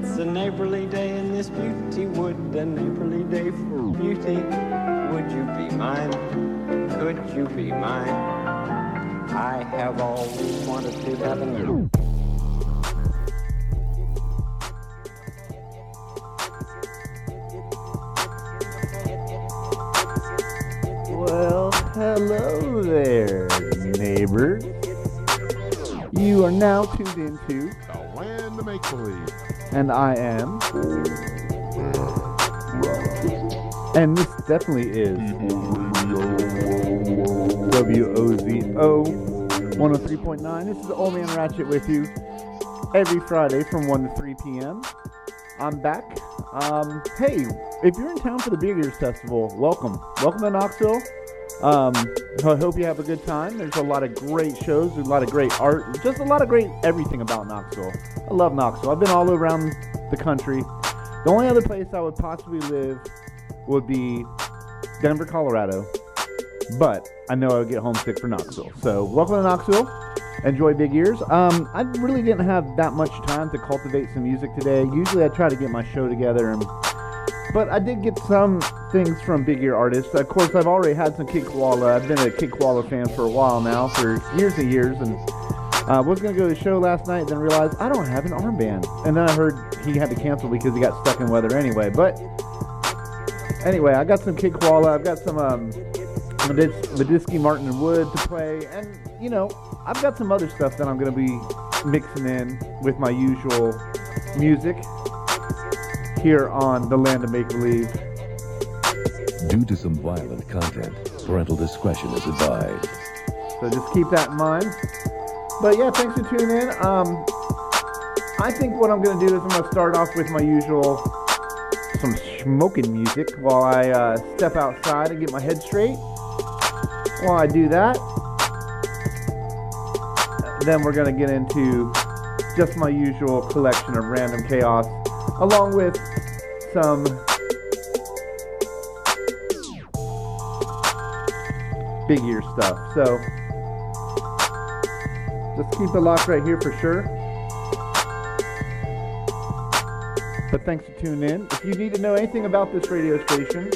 It's a neighborly day in this beauty wood, a neighborly day for beauty. Would you be mine? Could you be mine? I have always wanted to have a Well, hello there, neighbor. You are now tuned into, The land of make believe. And I am. And this definitely is WOZO 103.9. This is Old Man Ratchet with you every Friday from 1 to 3 p.m. I'm back. Um, hey, if you're in town for the Big Ears Festival, welcome. Welcome to Knoxville. Um, I hope you have a good time. There's a lot of great shows, a lot of great art, just a lot of great everything about Knoxville. I love Knoxville. I've been all around the country. The only other place I would possibly live would be Denver, Colorado. But I know I would get homesick for Knoxville. So welcome to Knoxville. Enjoy Big Ears. Um, I really didn't have that much time to cultivate some music today. Usually I try to get my show together and but I did get some things from big ear artists. Of course, I've already had some Kid Koala. I've been a Kid Koala fan for a while now, for years and years. And uh, was gonna go to the show last night, then realized I don't have an armband. And then I heard he had to cancel because he got stuck in weather anyway. But anyway, I got some Kid Koala. I've got some um, Martin, and Wood to play, and you know, I've got some other stuff that I'm gonna be mixing in with my usual music here on the Land of Make Believe. Due to some violent content, parental discretion is advised. So just keep that in mind. But yeah, thanks for tuning in. Um, I think what I'm gonna do is I'm gonna start off with my usual some smoking music while I uh, step outside and get my head straight. While I do that, then we're gonna get into just my usual collection of random chaos, along with some big ear stuff. So just keep it locked right here for sure. But thanks for tuning in. If you need to know anything about this radio station,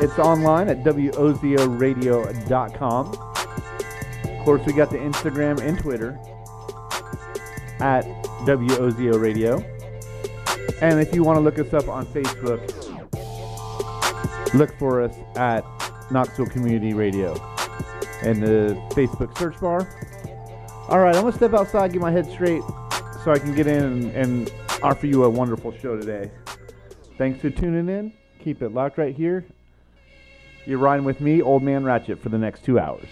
it's online at wozoradio.com. Of course, we got the Instagram and Twitter at WOZO Radio. And if you want to look us up on Facebook, look for us at Knoxville Community Radio in the Facebook search bar. All right, I'm going to step outside, get my head straight so I can get in and, and offer you a wonderful show today. Thanks for tuning in. Keep it locked right here. You're riding with me, Old Man Ratchet, for the next two hours.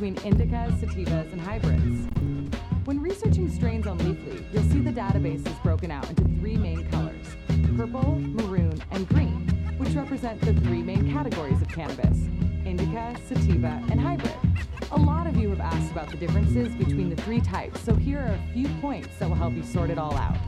Between indicas, sativas, and hybrids? When researching strains on Leafly, you'll see the database is broken out into three main colors purple, maroon, and green, which represent the three main categories of cannabis indica, sativa, and hybrid. A lot of you have asked about the differences between the three types, so here are a few points that will help you sort it all out.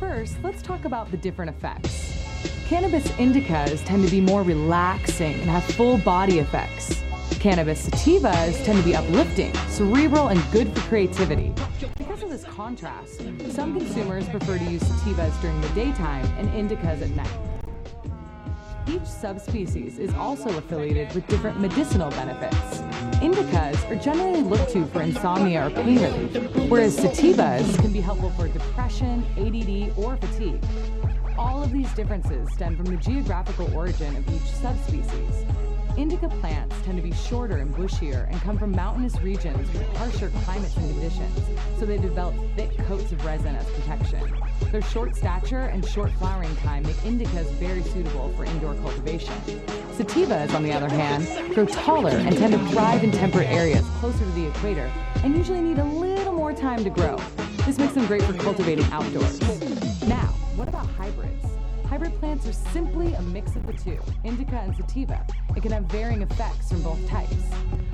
First, let's talk about the different effects. Cannabis indicas tend to be more relaxing and have full body effects. Cannabis sativas tend to be uplifting, cerebral, and good for creativity. Because of this contrast, some consumers prefer to use sativas during the daytime and indicas at night. Each subspecies is also affiliated with different medicinal benefits. Indicas are generally looked to for insomnia or pain relief, whereas sativas can be helpful for depression, ADD, or fatigue. All of these differences stem from the geographical origin of each subspecies. Indica plants tend to be shorter and bushier and come from mountainous regions with harsher climates and conditions, so they develop thick coats of resin as protection. Their short stature and short flowering time make indicas very suitable for indoor cultivation. Sativas, on the other hand, grow taller and tend to thrive in temperate areas closer to the equator and usually need a little more time to grow. This makes them great for cultivating outdoors. Now, what about hybrids? Hybrid plants are simply a mix of the two, indica and sativa. It can have varying effects from both types.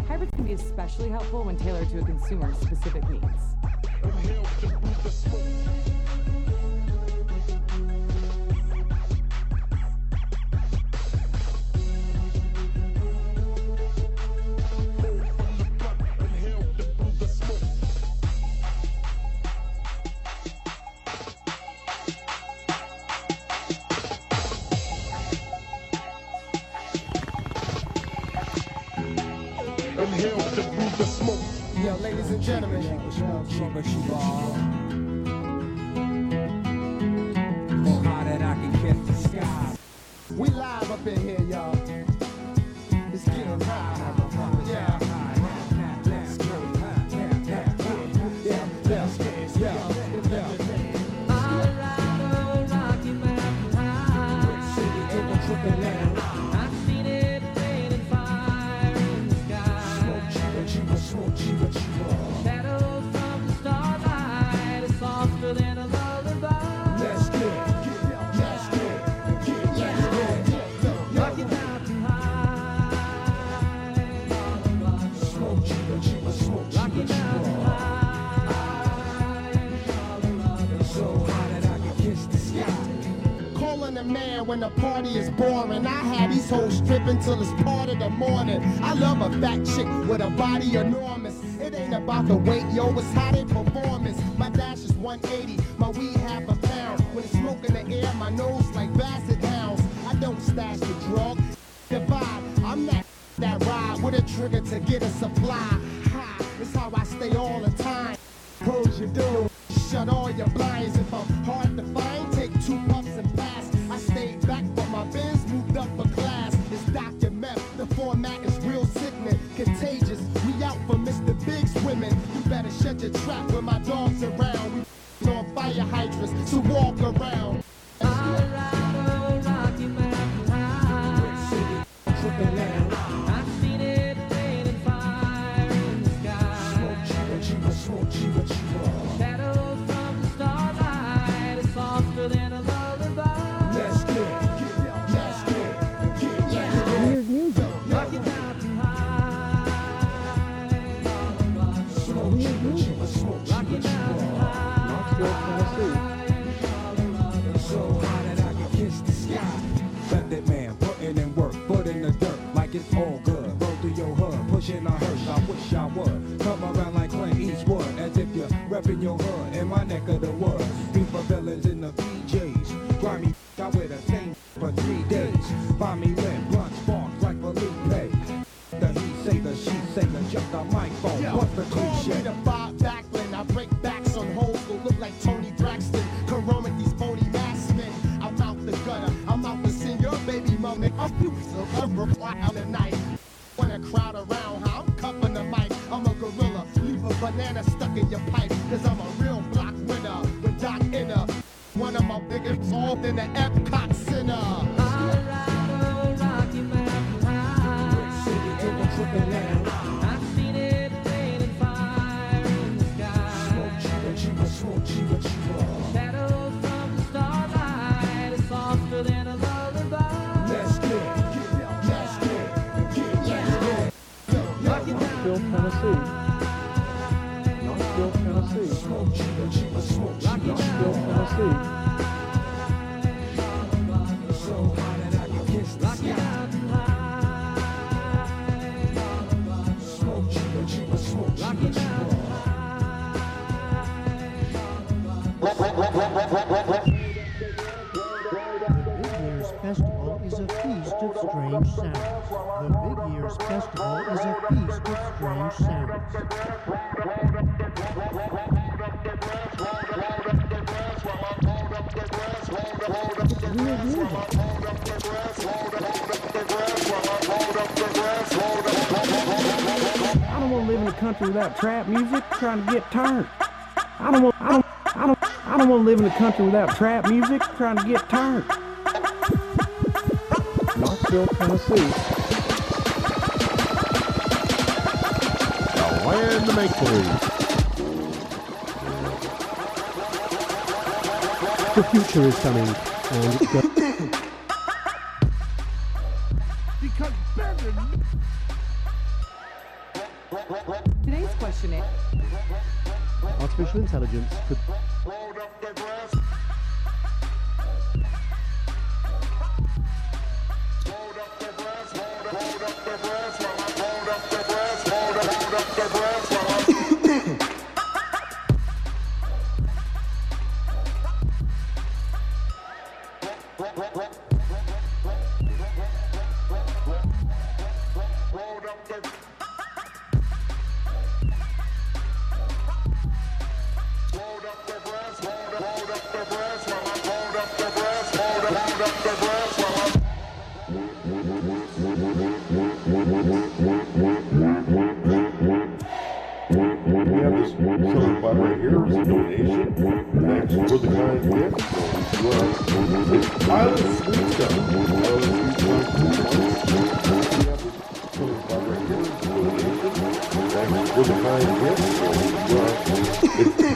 Hybrids can be especially helpful when tailored to a consumer's specific needs. Inhale to breathe the smoke. Yo, ladies and gentlemen, we live up in till it's part of the morning. I love a fat chick with a body enormous. It ain't about the weight, yo, it's how they Big Festival is a feast of strange sounds. I don't want to live in a country without trap music trying to get turned. I don't want I don't I don't I don't want to live in a country without trap music trying to get turned. Knoxville, Tennessee. The land of make believe. The future is coming, and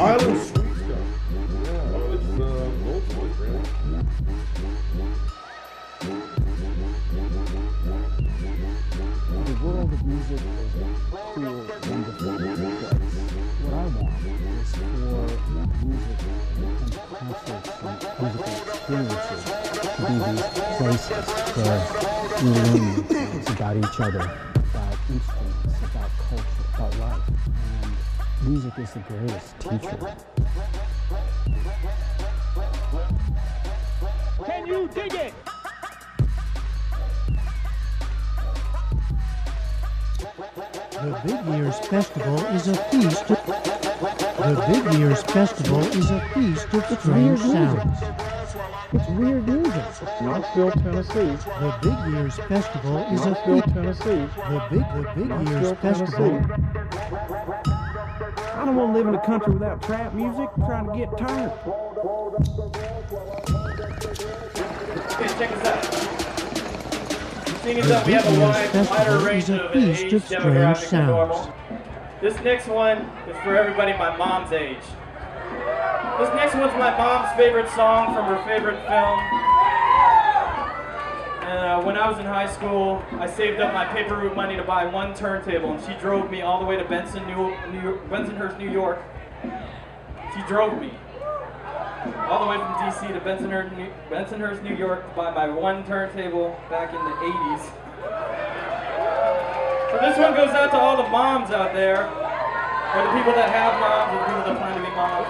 Island music cool, wonderful place. What I want is for music and concerts and musical experiences to be these places where we learn about each other, about instruments, about culture, about life. And music is the greatest teacher. Can you dig it? Festival is a feast. Of, the Big Ears Festival is a feast of strange sounds. It's weird music. Knoxville, Tennessee. The Big Ears Festival is a Knoxville, feast. Tennessee. The Big the Big Ears Knoxville, Festival. Tennessee. I don't want to live in a country without trap music trying to get turned. Okay, check this out. Seeing as The though we have Big a Years wide, wider Festival range is a of feast age of strange demographic than sounds. normal, this next one is for everybody my mom's age. This next one's my mom's favorite song from her favorite film. And uh, when I was in high school, I saved up my paper route money to buy one turntable, and she drove me all the way to Benson, New, New Bensonhurst, New York. She drove me all the way from DC to Bensonhurst, New, Bensonhurst, New York to buy my one turntable back in the 80s. So this one goes out to all the moms out there, or the people that have moms, or the people that plan to be moms.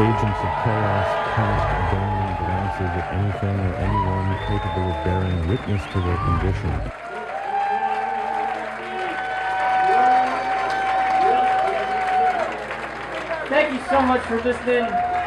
agents of chaos cast burning glances at anything or anyone capable of bearing witness to their condition. Thank you so much for listening.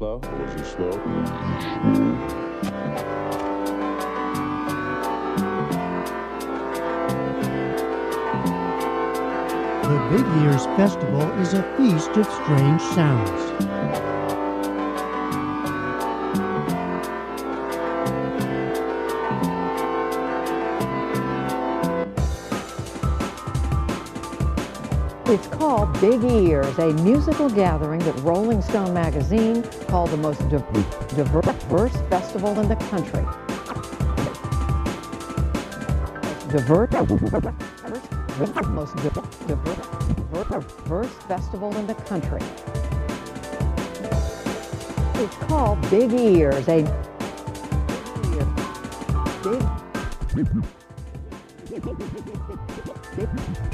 Was he slow? Was he slow? The Big Ears Festival is a feast of strange sounds. Big Ears, a musical gathering that Rolling Stone magazine called the most div- diverse festival in the country. Divert, most div- diverse, diverse festival in the country. It's called Big Ears, a big.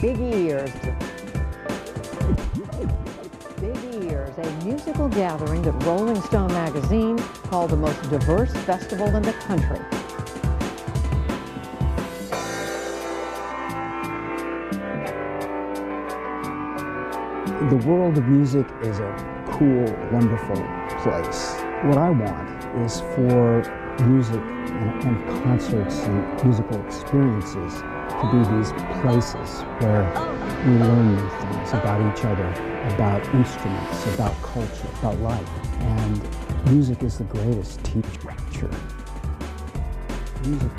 Big Ears, a musical gathering that Rolling Stone magazine called the most diverse festival in the country. The world of music is a cool, wonderful place. What I want is for music and, and concerts and musical experiences to be these places where we learn new things about each other, about instruments, about culture, about life. And music is the greatest teacher. Music,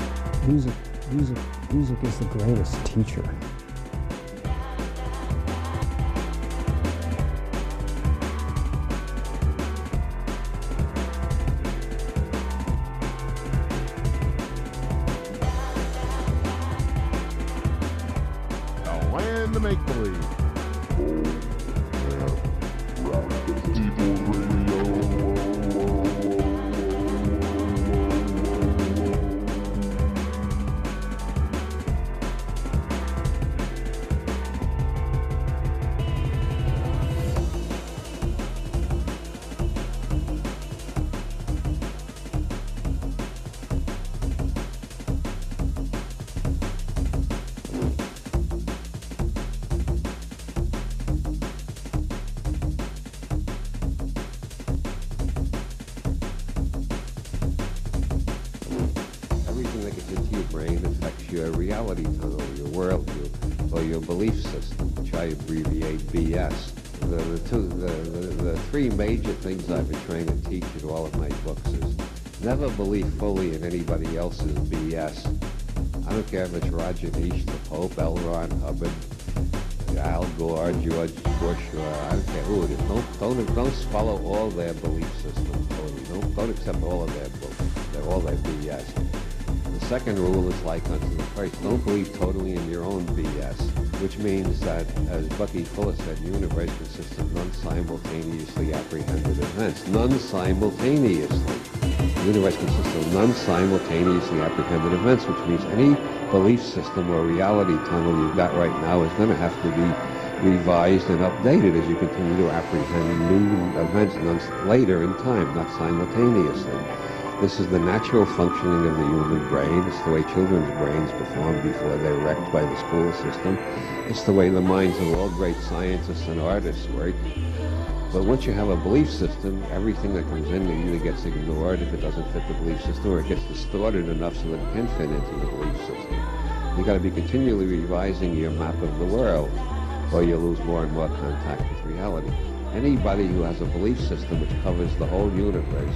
music, music, music is the greatest teacher. Roger the Pope, L. Ron Hubbard, Al Gore, George Bush, or I don't care who it is. Don't, don't, don't follow all their belief systems totally. Don't, don't accept all of their books, their, all their BS. The second rule is like unto the first. Don't believe totally in your own BS, which means that, as Bucky Fuller said, the universe consists of non-simultaneously apprehended events. Non-simultaneously. The universe consists of non-simultaneously apprehended events, which means any belief system or reality tunnel you've got right now is going to have to be revised and updated as you continue to apprehend new events later in time, not simultaneously. This is the natural functioning of the human brain. It's the way children's brains perform before they're wrecked by the school system. It's the way the minds of all great scientists and artists work. But once you have a belief system, everything that comes in either gets ignored if it doesn't fit the belief system, or it gets distorted enough so that it can fit into the belief system. You've got to be continually revising your map of the world, or you'll lose more and more contact with reality. Anybody who has a belief system which covers the whole universe,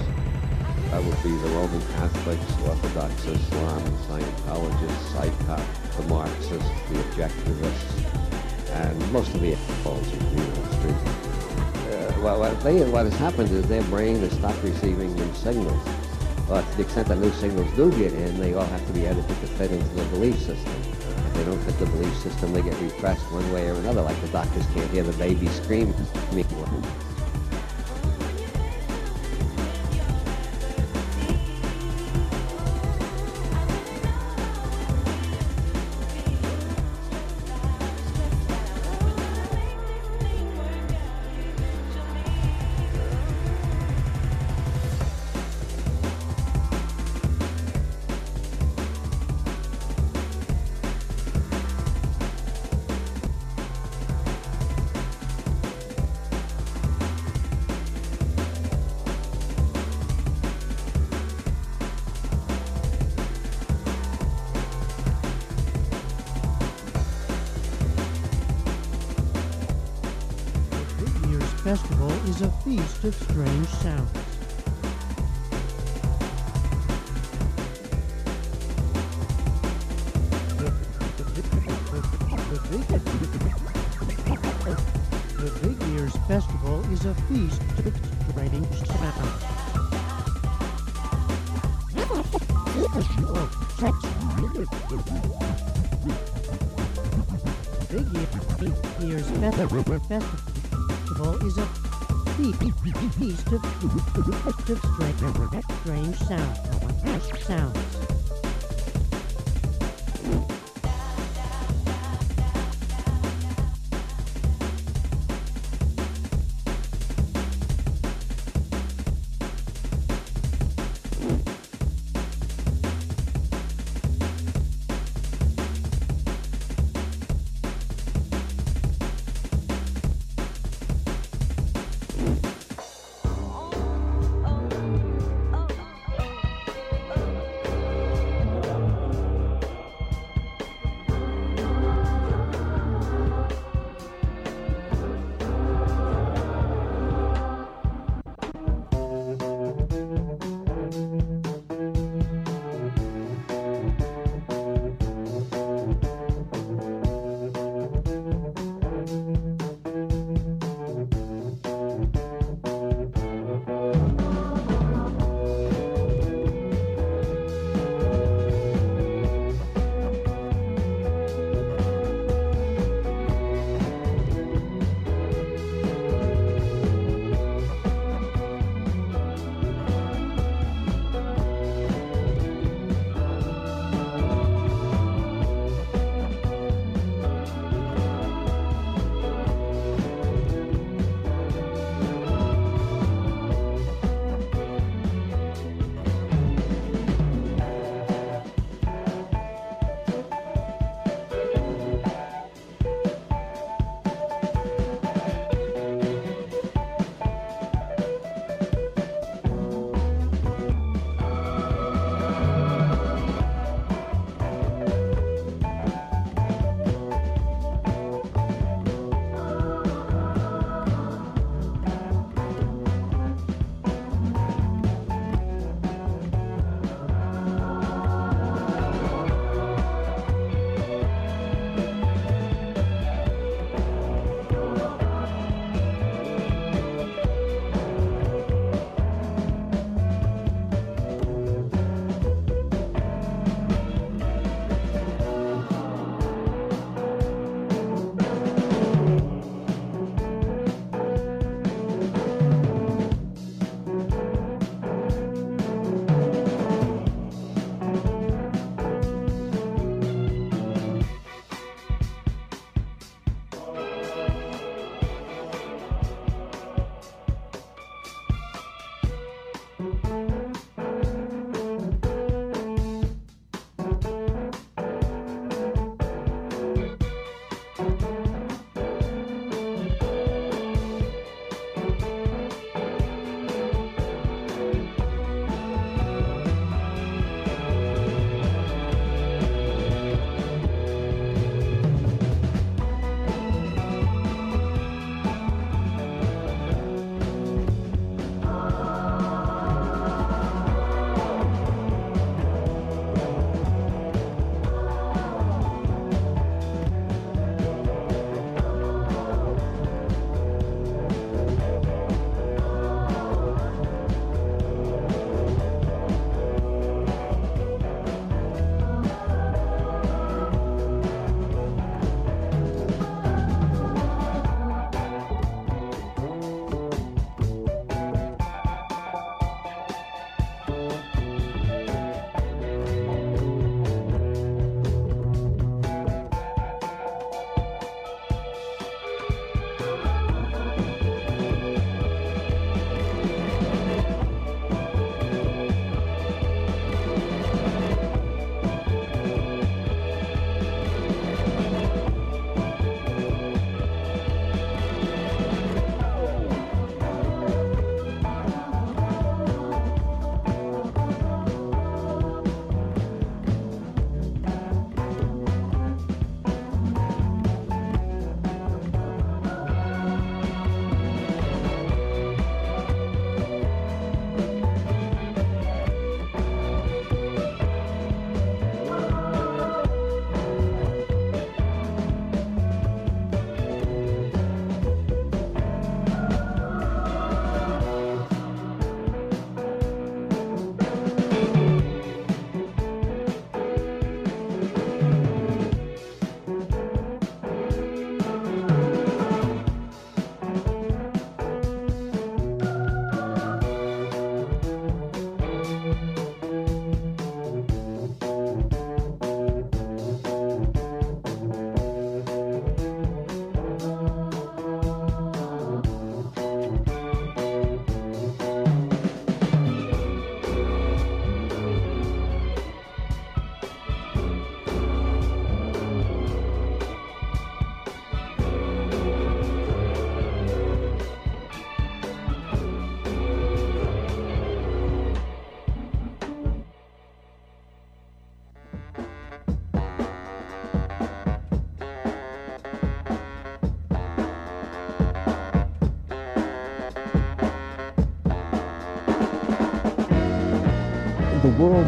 that would be the Roman Catholics, Orthodox Islam, Scientologists, psychop, the Marxists, the objectivists, and most of the assholes you on the What, they, what has happened is their brain has stopped receiving new signals. Well, to the extent that new signals do get in, they all have to be edited to fit into the belief system. If they don't fit the belief system, they get repressed one way or another, like the doctors can't hear the baby scream. Big Festival is a feast of strange sounds. The Big, Ears Festival is a feast of strange sounds. Big Ears Festival Festival is a fe- feast of, strange sounds. sounds.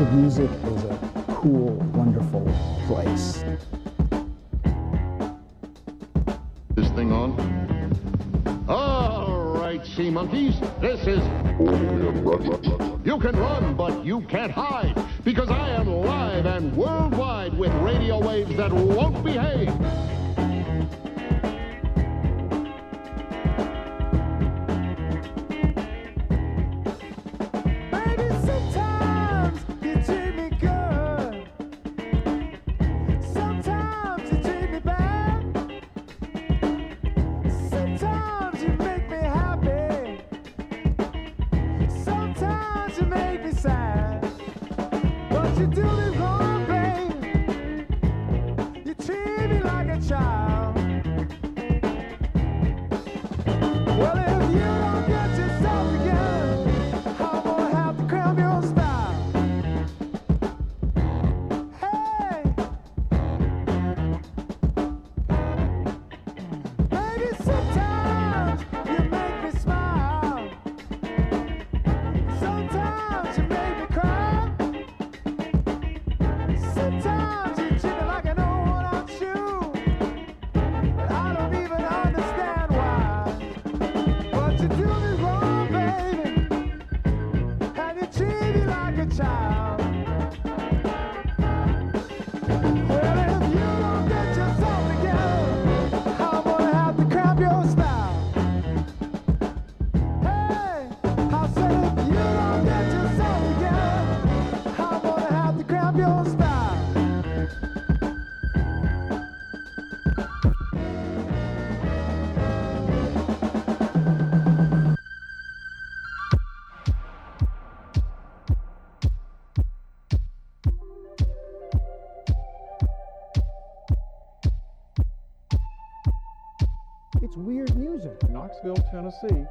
World Music is a cool, wonderful place. This thing on? All right, sea monkeys, this is... You can run! you do this? Knoxville, Tennessee.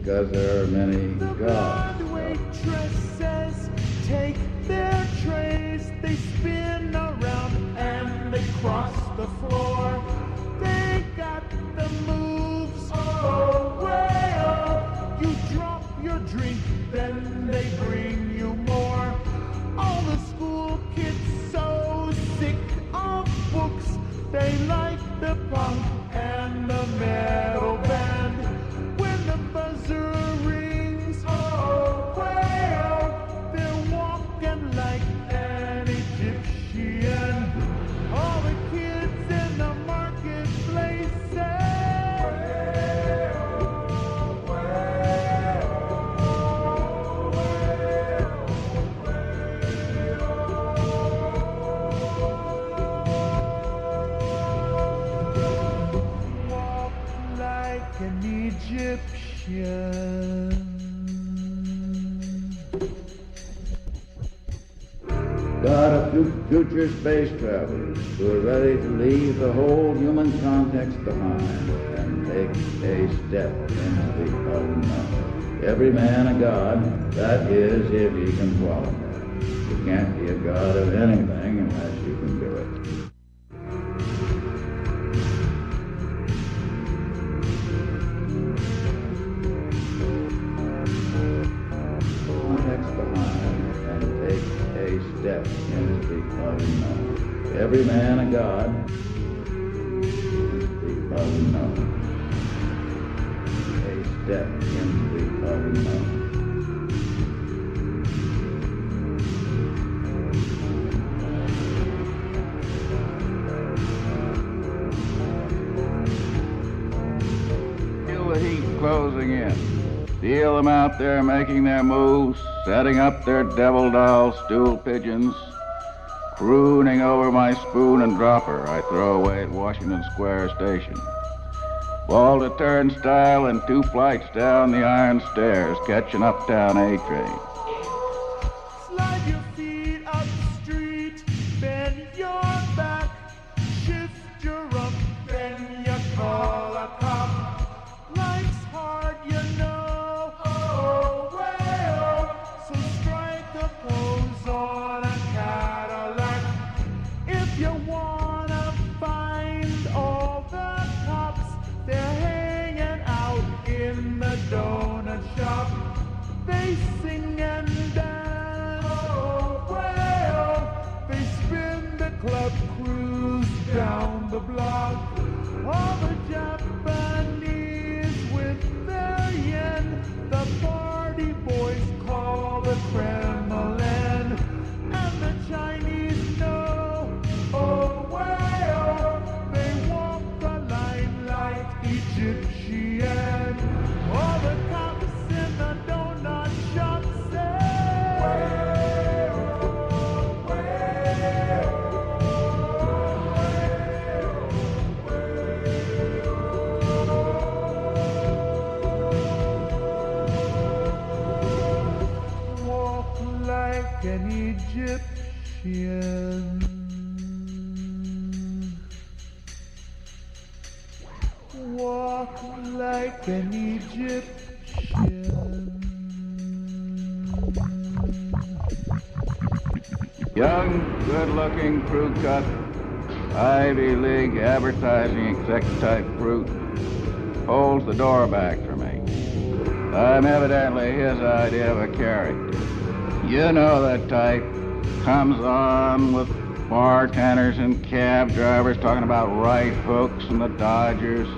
because there are many future space travelers who are ready to leave the whole human context behind and take a step into the unknown. Every man a god, that is if he can qualify. He can't be a god of anything. every man a god. The unknown. A step into the unknown. Feel the heat closing in. Feel them out there making their moves, setting up their devil doll stool pigeons. Crooning over my spoon and dropper I throw away at Washington Square Station. Balled the turnstile and two flights down the iron stairs, catch an uptown A train. Young, good-looking, crew-cut, Ivy League advertising exec type fruit holds the door back for me. I'm evidently his idea of a character. You know the type. Comes on with bartenders and cab drivers talking about right hooks and the Dodgers.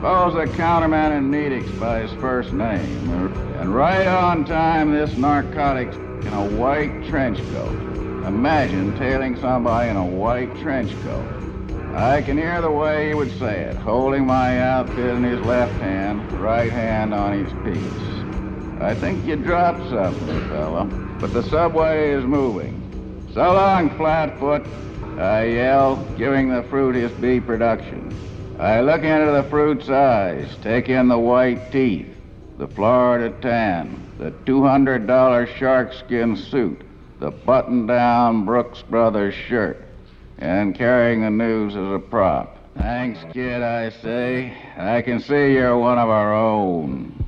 Calls the counterman in Nedick's by his first name. And right on time, this narcotics in a white trench coat. Imagine tailing somebody in a white trench coat. I can hear the way he would say it, holding my outfit in his left hand, right hand on his piece. I think you dropped something, fella, but the subway is moving. So long, Flatfoot, I yell, giving the fruit his B production. I look into the fruit's eyes, take in the white teeth, the Florida tan, the $200 shark skin suit, the button down Brooks Brothers shirt, and carrying the news as a prop. Thanks, kid, I say. I can see you're one of our own.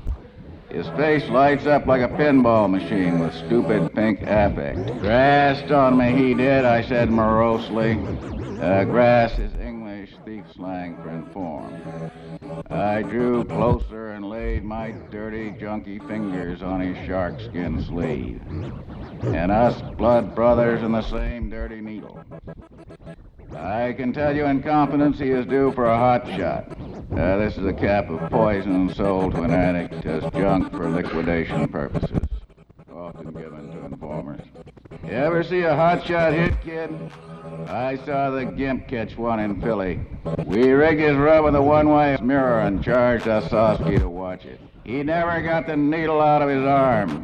His face lights up like a pinball machine with stupid pink affect. Grassed on me, he did, I said morosely. Uh, grass is English thief slang for informed. I drew closer and laid my dirty, junky fingers on his shark skin sleeve. And us blood brothers in the same dirty needle. I can tell you in confidence he is due for a hot shot. Uh, this is a cap of poison sold to an addict as junk for liquidation purposes. Often given to informers. You ever see a hot shot hit, kid? I saw the Gimp catch one in Philly. We rigged his rub with a one-way mirror and charged a sawski to watch it. He never got the needle out of his arm.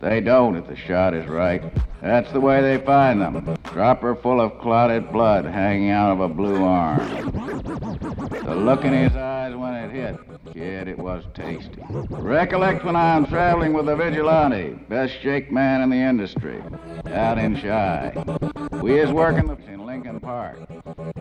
They don't if the shot is right. That's the way they find them. Dropper full of clotted blood hanging out of a blue arm. The look in his eyes when it hit, kid, it was tasty. Recollect when I'm traveling with the Vigilante, best shake man in the industry, out in Chi. We is working in Lincoln Park.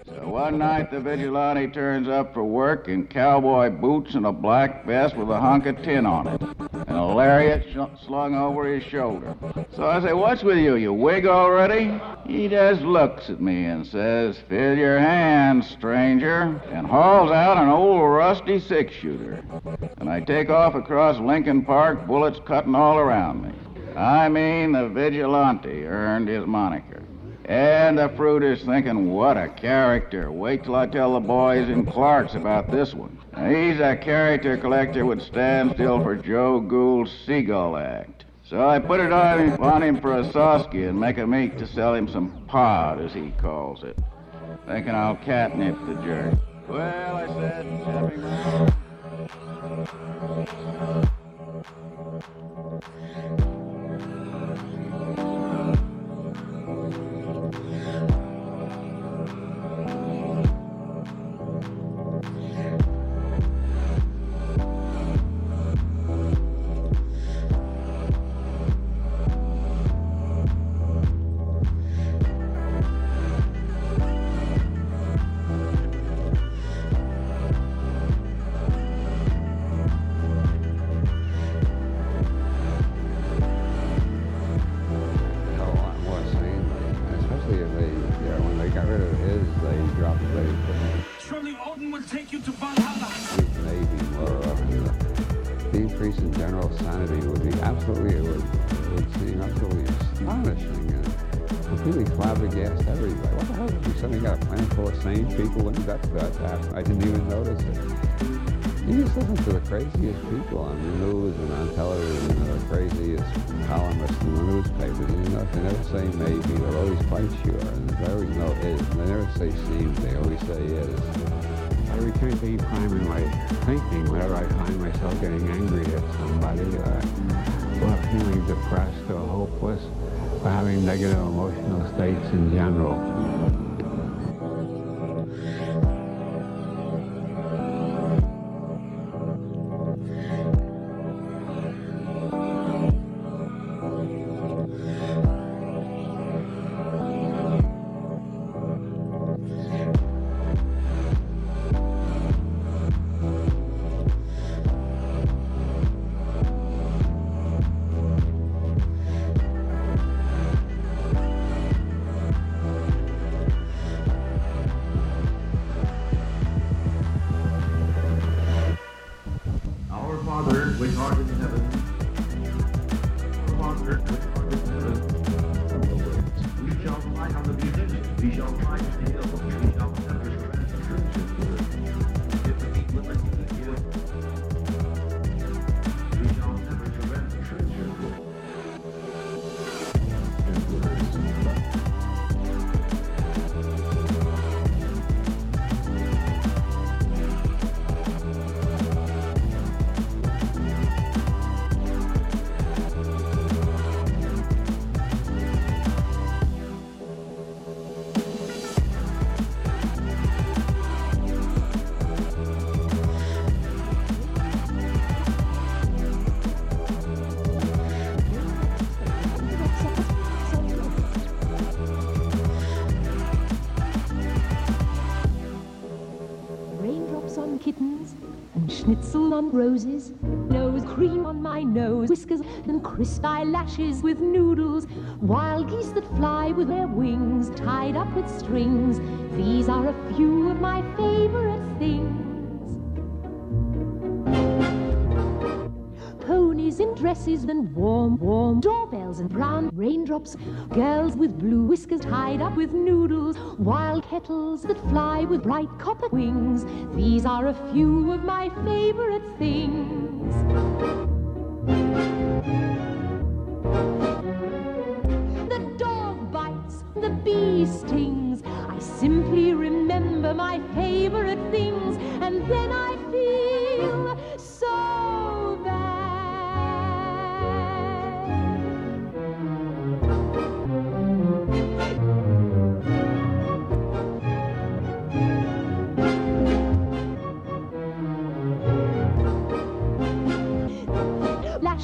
So one night the Vigilante turns up for work in cowboy boots and a black vest with a hunk of tin on it, and a lariat sh- slung over his shoulder. So I say, what's with you, you wig already? He just looks at me and says, fill your hands, stranger, and hauls out an old rusty six-shooter. And I take off across Lincoln Park, bullets cutting all around me. I mean, the Vigilante earned his moniker. And the fruit is thinking, what a character. Wait till I tell the boys in Clark's about this one. He's a character collector would stand still for Joe Gould's Seagull Act. So I put it on him, on him for a sawski and make a meet to sell him some pod, as he calls it. Thinking I'll catnip the jerk. Well, I said. You just listen to the craziest people on the news and on television, the craziest columnists in the newspapers. You know, they never say maybe, they're always quite sure, and there's always no is. They never say seems, they always say is. I return to each in my thinking whenever I find myself getting angry at somebody, uh, or feeling depressed or hopeless, or having negative emotional states in general. Schnitzel on roses. Nose cream on my nose, whiskers and crisp eyelashes with noodles. Wild geese that fly with their wings tied up with strings. These are a few of my favorite things. In dresses and warm, warm doorbells and brown raindrops. Girls with blue whiskers tied up with noodles. Wild kettles that fly with bright copper wings. These are a few of my favorite things. The dog bites, the bee stings. I simply remember my favorite things, and then I feel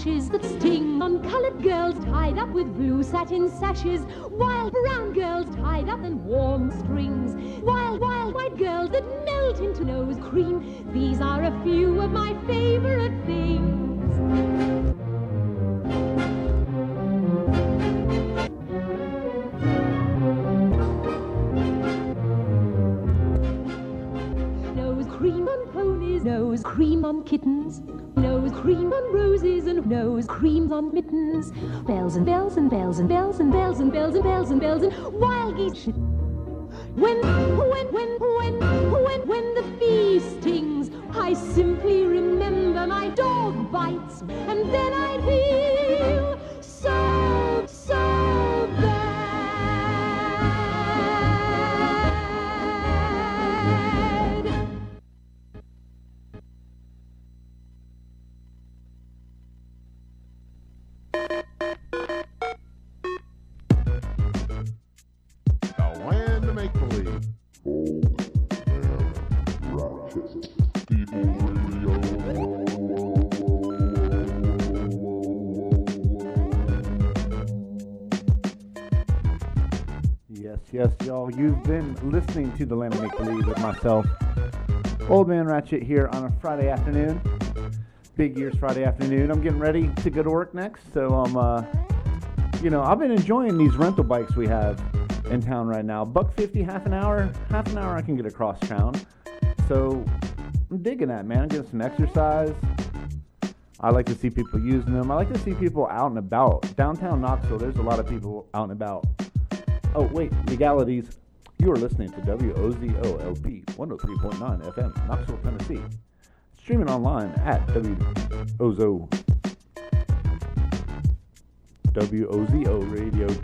That sting on colored girls tied up with blue satin sashes. Wild brown girls tied up in warm strings. Wild, wild white girls that melt into nose cream. These are a few of my favorite things. Nose cream on ponies, nose cream on kittens, nose cream on roses, and nose creams on mittens. Bells and bells and bells and bells and bells and bells and bells and bells and wild geese. Shit. When, when, when, when, when, when the bee stings, I simply remember my dog bites, and then I feel Listening to the Land of Make Believe with myself, Old Man Ratchet, here on a Friday afternoon. Big Ears Friday afternoon. I'm getting ready to go to work next, so I'm, uh, you know, I've been enjoying these rental bikes we have in town right now. Buck fifty, half an hour, half an hour I can get across town. So I'm digging that, man. I'm getting some exercise. I like to see people using them. I like to see people out and about. Downtown Knoxville, there's a lot of people out and about. Oh, wait, legalities. You are listening to WOZOLP 103.9 FM, Knoxville, Tennessee. Streaming online at WOZO, WOZOradio.com.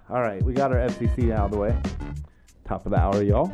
All right, we got our FCC out of the way. Top of the hour, y'all.